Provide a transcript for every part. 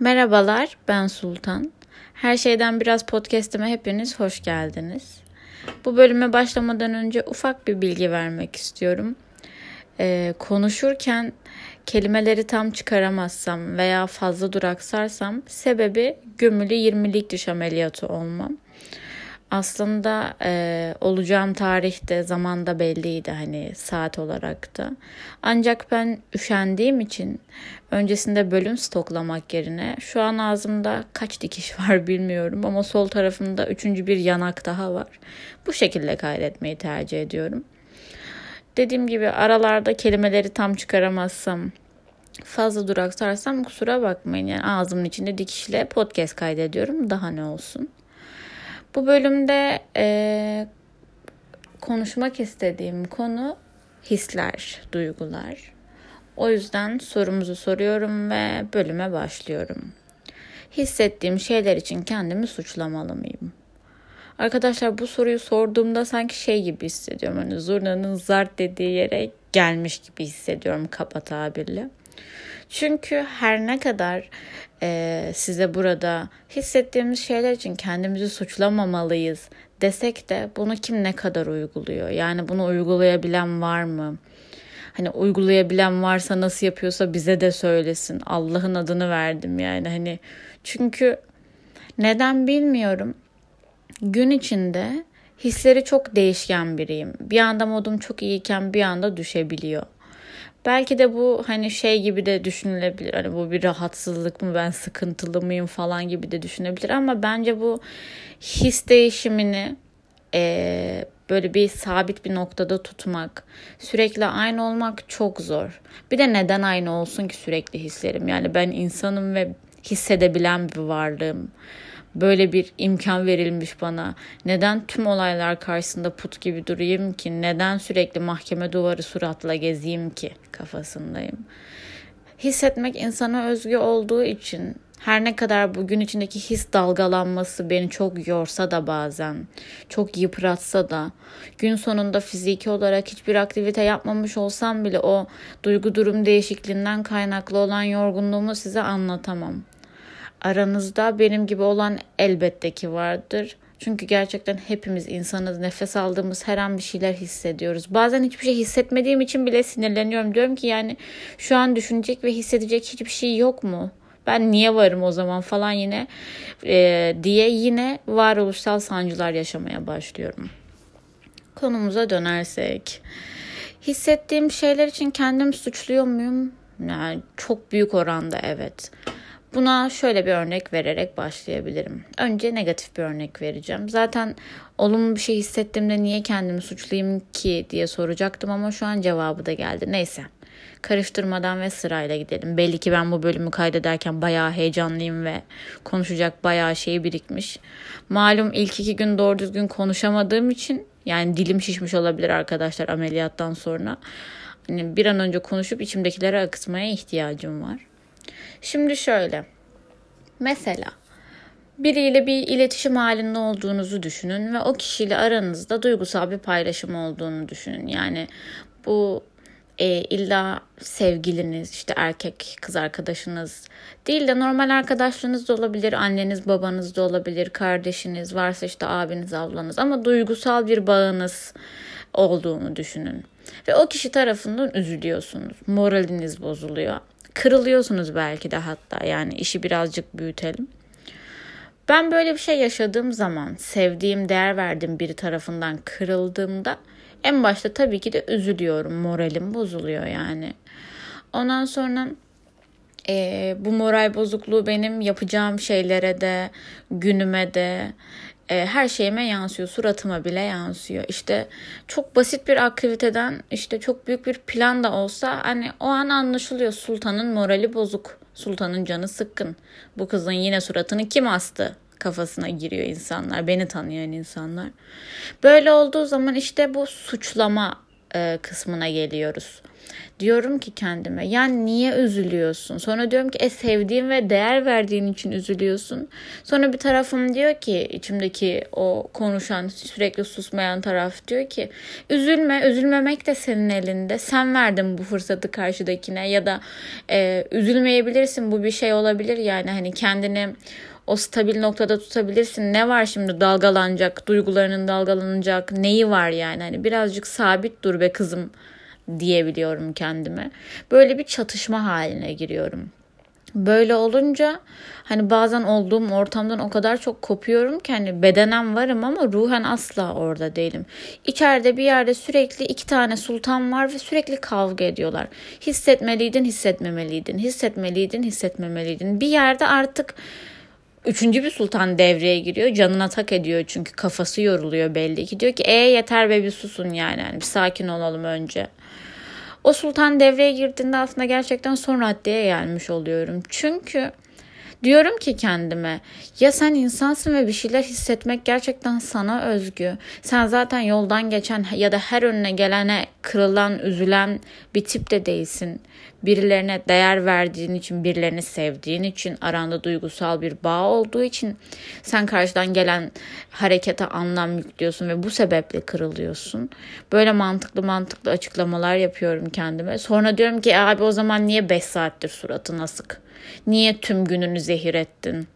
Merhabalar, ben Sultan. Her şeyden biraz podcast'ime hepiniz hoş geldiniz. Bu bölüme başlamadan önce ufak bir bilgi vermek istiyorum. Ee, konuşurken kelimeleri tam çıkaramazsam veya fazla duraksarsam sebebi gömülü 20'lik diş ameliyatı olmam aslında e, olacağım tarihte zamanda belliydi hani saat olarak da. Ancak ben üşendiğim için öncesinde bölüm stoklamak yerine şu an ağzımda kaç dikiş var bilmiyorum ama sol tarafımda üçüncü bir yanak daha var. Bu şekilde kaydetmeyi tercih ediyorum. Dediğim gibi aralarda kelimeleri tam çıkaramazsam fazla duraksarsam kusura bakmayın. Yani ağzımın içinde dikişle podcast kaydediyorum. Daha ne olsun. Bu bölümde e, konuşmak istediğim konu hisler, duygular. O yüzden sorumuzu soruyorum ve bölüme başlıyorum. Hissettiğim şeyler için kendimi suçlamalı mıyım? Arkadaşlar bu soruyu sorduğumda sanki şey gibi hissediyorum. Hani zurnanın zart dediği yere gelmiş gibi hissediyorum kaba tabirle. Çünkü her ne kadar e, size burada hissettiğimiz şeyler için kendimizi suçlamamalıyız desek de bunu kim ne kadar uyguluyor? Yani bunu uygulayabilen var mı? Hani uygulayabilen varsa nasıl yapıyorsa bize de söylesin. Allah'ın adını verdim yani hani çünkü neden bilmiyorum. Gün içinde hisleri çok değişken biriyim. Bir anda modum çok iyiyken bir anda düşebiliyor. Belki de bu hani şey gibi de düşünülebilir. Hani bu bir rahatsızlık mı ben sıkıntılı mıyım falan gibi de düşünebilir. Ama bence bu his değişimini e, böyle bir sabit bir noktada tutmak, sürekli aynı olmak çok zor. Bir de neden aynı olsun ki sürekli hislerim? Yani ben insanım ve hissedebilen bir varlığım böyle bir imkan verilmiş bana. Neden tüm olaylar karşısında put gibi durayım ki? Neden sürekli mahkeme duvarı suratla gezeyim ki kafasındayım. Hissetmek insana özgü olduğu için her ne kadar bugün içindeki his dalgalanması beni çok yorsa da bazen, çok yıpratsa da, gün sonunda fiziki olarak hiçbir aktivite yapmamış olsam bile o duygu durum değişikliğinden kaynaklı olan yorgunluğumu size anlatamam. Aranızda benim gibi olan elbette ki vardır. Çünkü gerçekten hepimiz insanız. Nefes aldığımız her an bir şeyler hissediyoruz. Bazen hiçbir şey hissetmediğim için bile sinirleniyorum. Diyorum ki yani şu an düşünecek ve hissedecek hiçbir şey yok mu? Ben niye varım o zaman falan yine e, diye yine varoluşsal sancılar yaşamaya başlıyorum. Konumuza dönersek. Hissettiğim şeyler için kendimi suçluyor muyum? Yani çok büyük oranda evet. Buna şöyle bir örnek vererek başlayabilirim. Önce negatif bir örnek vereceğim. Zaten olumlu bir şey hissettiğimde niye kendimi suçlayayım ki diye soracaktım ama şu an cevabı da geldi. Neyse. Karıştırmadan ve sırayla gidelim. Belli ki ben bu bölümü kaydederken bayağı heyecanlıyım ve konuşacak bayağı şey birikmiş. Malum ilk iki gün doğru düzgün konuşamadığım için yani dilim şişmiş olabilir arkadaşlar ameliyattan sonra. Hani bir an önce konuşup içimdekileri akıtmaya ihtiyacım var. Şimdi şöyle. Mesela biriyle bir iletişim halinde olduğunuzu düşünün ve o kişiyle aranızda duygusal bir paylaşım olduğunu düşünün. Yani bu e, illa sevgiliniz, işte erkek kız arkadaşınız değil de normal arkadaşlarınız da olabilir, anneniz babanız da olabilir, kardeşiniz varsa işte abiniz ablanız ama duygusal bir bağınız olduğunu düşünün. Ve o kişi tarafından üzülüyorsunuz, moraliniz bozuluyor kırılıyorsunuz belki de hatta yani işi birazcık büyütelim. Ben böyle bir şey yaşadığım zaman sevdiğim, değer verdiğim biri tarafından kırıldığımda en başta tabii ki de üzülüyorum. Moralim bozuluyor yani. Ondan sonra e, bu moral bozukluğu benim yapacağım şeylere de, günüme de, e, her şeyime yansıyor. Suratıma bile yansıyor. İşte çok basit bir aktiviteden işte çok büyük bir plan da olsa hani o an anlaşılıyor. Sultanın morali bozuk. Sultanın canı sıkkın. Bu kızın yine suratını kim astı? kafasına giriyor insanlar. Beni tanıyan insanlar. Böyle olduğu zaman işte bu suçlama e, kısmına geliyoruz. Diyorum ki kendime yani niye üzülüyorsun? Sonra diyorum ki e sevdiğin ve değer verdiğin için üzülüyorsun. Sonra bir tarafım diyor ki içimdeki o konuşan sürekli susmayan taraf diyor ki üzülme üzülmemek de senin elinde. Sen verdin bu fırsatı karşıdakine ya da e, üzülmeyebilirsin bu bir şey olabilir yani hani kendini o stabil noktada tutabilirsin. Ne var şimdi dalgalanacak, duygularının dalgalanacak, neyi var yani? Hani birazcık sabit dur be kızım diyebiliyorum kendime. Böyle bir çatışma haline giriyorum. Böyle olunca hani bazen olduğum ortamdan o kadar çok kopuyorum ki hani bedenen varım ama ruhen asla orada değilim. İçeride bir yerde sürekli iki tane sultan var ve sürekli kavga ediyorlar. Hissetmeliydin, hissetmemeliydin, hissetmeliydin, hissetmemeliydin. Bir yerde artık Üçüncü bir sultan devreye giriyor. Canına tak ediyor çünkü kafası yoruluyor belli ki. Diyor ki e yeter be bir susun yani. yani bir sakin olalım önce. O sultan devreye girdiğinde aslında gerçekten son raddeye gelmiş oluyorum. Çünkü Diyorum ki kendime ya sen insansın ve bir şeyler hissetmek gerçekten sana özgü. Sen zaten yoldan geçen ya da her önüne gelene kırılan, üzülen bir tip de değilsin. Birilerine değer verdiğin için, birilerini sevdiğin için, aranda duygusal bir bağ olduğu için sen karşıdan gelen harekete anlam yüklüyorsun ve bu sebeple kırılıyorsun. Böyle mantıklı mantıklı açıklamalar yapıyorum kendime. Sonra diyorum ki abi o zaman niye 5 saattir suratın asık? Niye tüm gününü zehir ettin?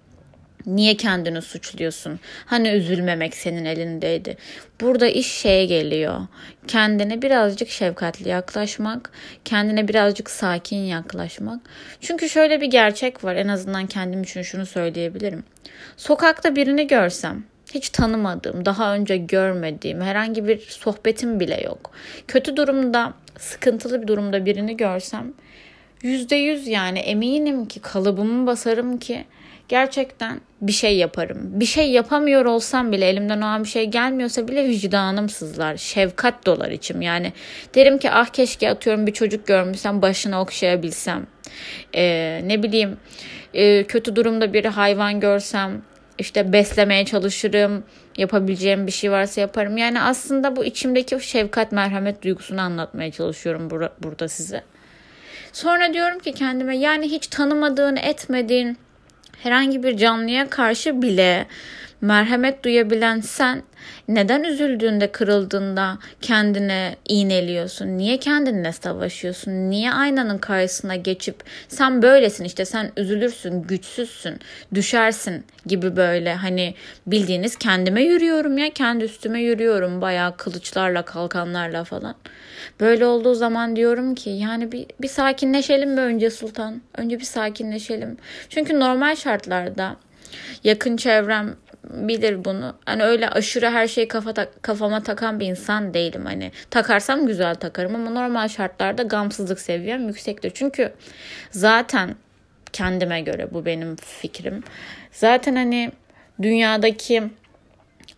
Niye kendini suçluyorsun? Hani üzülmemek senin elindeydi. Burada iş şeye geliyor. Kendine birazcık şefkatli yaklaşmak, kendine birazcık sakin yaklaşmak. Çünkü şöyle bir gerçek var. En azından kendim için şunu söyleyebilirim. Sokakta birini görsem, hiç tanımadığım, daha önce görmediğim herhangi bir sohbetim bile yok. Kötü durumda, sıkıntılı bir durumda birini görsem yüzde yüz yani eminim ki kalıbımı basarım ki gerçekten bir şey yaparım. Bir şey yapamıyor olsam bile elimden o an bir şey gelmiyorsa bile vicdanım sızlar. Şefkat dolar içim. Yani derim ki ah keşke atıyorum bir çocuk görmüşsem başına okşayabilsem. Ee, ne bileyim e, kötü durumda bir hayvan görsem işte beslemeye çalışırım. Yapabileceğim bir şey varsa yaparım. Yani aslında bu içimdeki şefkat merhamet duygusunu anlatmaya çalışıyorum burada size. Sonra diyorum ki kendime yani hiç tanımadığın, etmediğin herhangi bir canlıya karşı bile merhamet duyabilen sen neden üzüldüğünde, kırıldığında kendine iğneliyorsun? Niye kendinle savaşıyorsun? Niye aynanın karşısına geçip sen böylesin işte sen üzülürsün, güçsüzsün, düşersin gibi böyle hani bildiğiniz kendime yürüyorum ya kendi üstüme yürüyorum bayağı kılıçlarla kalkanlarla falan. Böyle olduğu zaman diyorum ki yani bir, bir sakinleşelim mi önce Sultan? Önce bir sakinleşelim. Çünkü normal şartlarda yakın çevrem bilir bunu. Hani öyle aşırı her şeyi kafa tak, kafama takan bir insan değilim. Hani takarsam güzel takarım ama normal şartlarda gamsızlık seviyem yüksektir. Çünkü zaten kendime göre bu benim fikrim. Zaten hani dünyadaki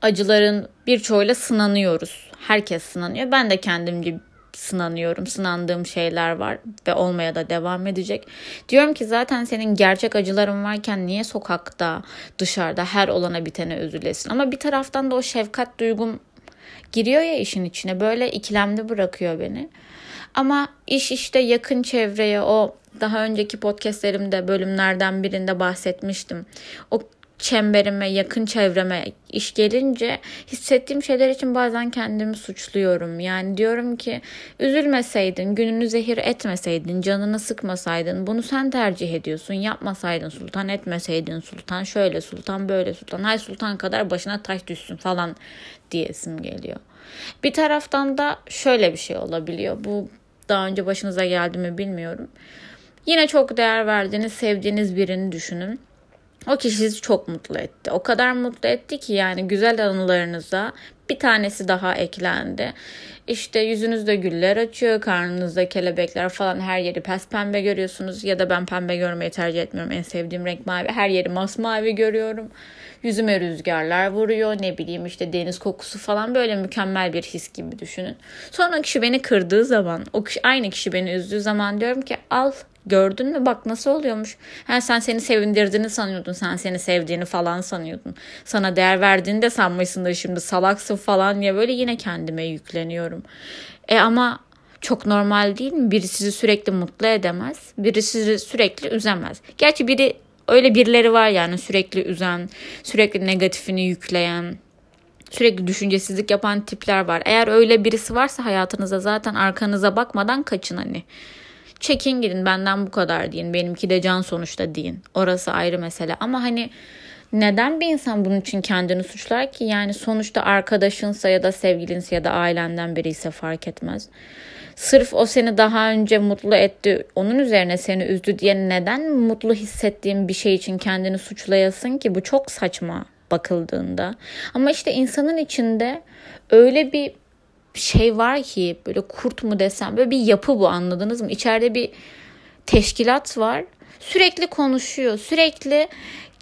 acıların birçoğuyla sınanıyoruz. Herkes sınanıyor. Ben de kendimce sınanıyorum. Sınandığım şeyler var ve olmaya da devam edecek. Diyorum ki zaten senin gerçek acıların varken niye sokakta, dışarıda her olana bitene üzülesin? Ama bir taraftan da o şefkat duygum giriyor ya işin içine. Böyle ikilemde bırakıyor beni. Ama iş işte yakın çevreye o daha önceki podcastlerimde bölümlerden birinde bahsetmiştim. O çemberime, yakın çevreme iş gelince hissettiğim şeyler için bazen kendimi suçluyorum. Yani diyorum ki üzülmeseydin, gününü zehir etmeseydin, canını sıkmasaydın, bunu sen tercih ediyorsun. Yapmasaydın sultan, etmeseydin sultan, şöyle sultan, böyle sultan, hay sultan kadar başına taş düşsün falan diyesim geliyor. Bir taraftan da şöyle bir şey olabiliyor. Bu daha önce başınıza geldi mi bilmiyorum. Yine çok değer verdiğiniz, sevdiğiniz birini düşünün o kişi sizi çok mutlu etti. O kadar mutlu etti ki yani güzel anılarınıza bir tanesi daha eklendi. İşte yüzünüzde güller açıyor, karnınızda kelebekler falan her yeri pes pembe görüyorsunuz. Ya da ben pembe görmeyi tercih etmiyorum. En sevdiğim renk mavi. Her yeri masmavi görüyorum. Yüzüme rüzgarlar vuruyor. Ne bileyim işte deniz kokusu falan böyle mükemmel bir his gibi düşünün. Sonra kişi beni kırdığı zaman, o kişi, aynı kişi beni üzdüğü zaman diyorum ki al Gördün mü bak nasıl oluyormuş. Ha, sen seni sevindirdiğini sanıyordun. Sen seni sevdiğini falan sanıyordun. Sana değer verdiğini de sanmışsın da şimdi salaksın falan diye böyle yine kendime yükleniyorum. E ama Çok normal değil mi? Biri sizi sürekli mutlu edemez. Biri sizi sürekli üzemez. Gerçi biri öyle birileri var yani sürekli üzen, sürekli negatifini yükleyen, sürekli düşüncesizlik yapan tipler var. Eğer öyle birisi varsa hayatınızda zaten arkanıza bakmadan kaçın hani. Çekin gidin benden bu kadar deyin. Benimki de can sonuçta deyin. Orası ayrı mesele. Ama hani neden bir insan bunun için kendini suçlar ki? Yani sonuçta arkadaşınsa ya da sevgilinse ya da ailenden biri ise fark etmez. Sırf o seni daha önce mutlu etti, onun üzerine seni üzdü diye neden mutlu hissettiğin bir şey için kendini suçlayasın ki? Bu çok saçma bakıldığında. Ama işte insanın içinde öyle bir şey var ki böyle kurt mu desem böyle bir yapı bu anladınız mı? İçeride bir teşkilat var. Sürekli konuşuyor. Sürekli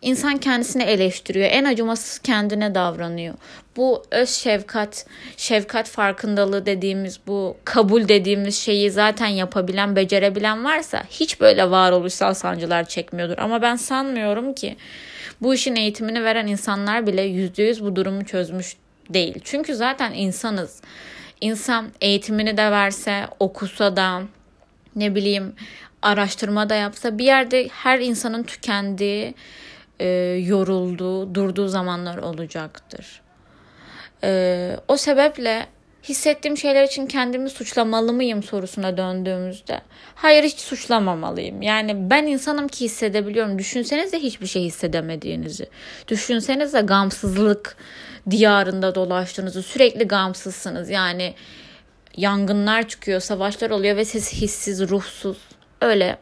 insan kendisini eleştiriyor. En acımasız kendine davranıyor. Bu öz şefkat, şefkat farkındalığı dediğimiz bu kabul dediğimiz şeyi zaten yapabilen, becerebilen varsa hiç böyle varoluşsal sancılar çekmiyordur. Ama ben sanmıyorum ki bu işin eğitimini veren insanlar bile yüzde yüz bu durumu çözmüş değil. Çünkü zaten insanız. İnsan eğitimini de verse, okusa da ne bileyim araştırma da yapsa bir yerde her insanın tükendiği, e, yorulduğu, durduğu zamanlar olacaktır. E, o sebeple hissettiğim şeyler için kendimi suçlamalı mıyım sorusuna döndüğümüzde hayır hiç suçlamamalıyım. Yani ben insanım ki hissedebiliyorum. Düşünsenize hiçbir şey hissedemediğinizi. Düşünsenize gamsızlık diyarında dolaştığınızı. Sürekli gamsızsınız. Yani yangınlar çıkıyor, savaşlar oluyor ve siz hissiz, ruhsuz öyle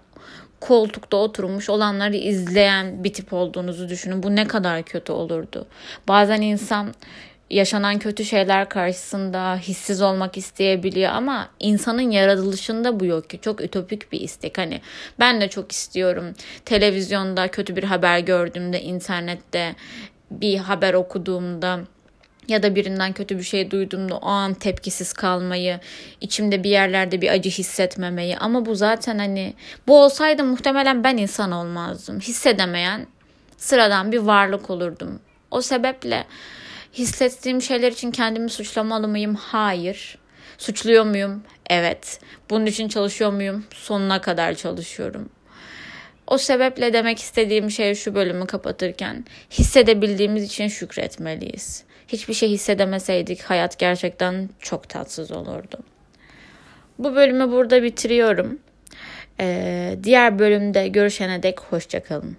koltukta oturmuş olanları izleyen bir tip olduğunuzu düşünün. Bu ne kadar kötü olurdu. Bazen insan yaşanan kötü şeyler karşısında hissiz olmak isteyebiliyor ama insanın yaratılışında bu yok ki. Çok ütopik bir istek. Hani ben de çok istiyorum. Televizyonda kötü bir haber gördüğümde, internette bir haber okuduğumda ya da birinden kötü bir şey duyduğumda o an tepkisiz kalmayı, içimde bir yerlerde bir acı hissetmemeyi ama bu zaten hani bu olsaydı muhtemelen ben insan olmazdım. Hissedemeyen sıradan bir varlık olurdum. O sebeple hissettiğim şeyler için kendimi suçlamalı mıyım? Hayır. Suçluyor muyum? Evet. Bunun için çalışıyor muyum? Sonuna kadar çalışıyorum. O sebeple demek istediğim şey şu bölümü kapatırken hissedebildiğimiz için şükretmeliyiz. Hiçbir şey hissedemeseydik hayat gerçekten çok tatsız olurdu. Bu bölümü burada bitiriyorum. Ee, diğer bölümde görüşene dek hoşçakalın.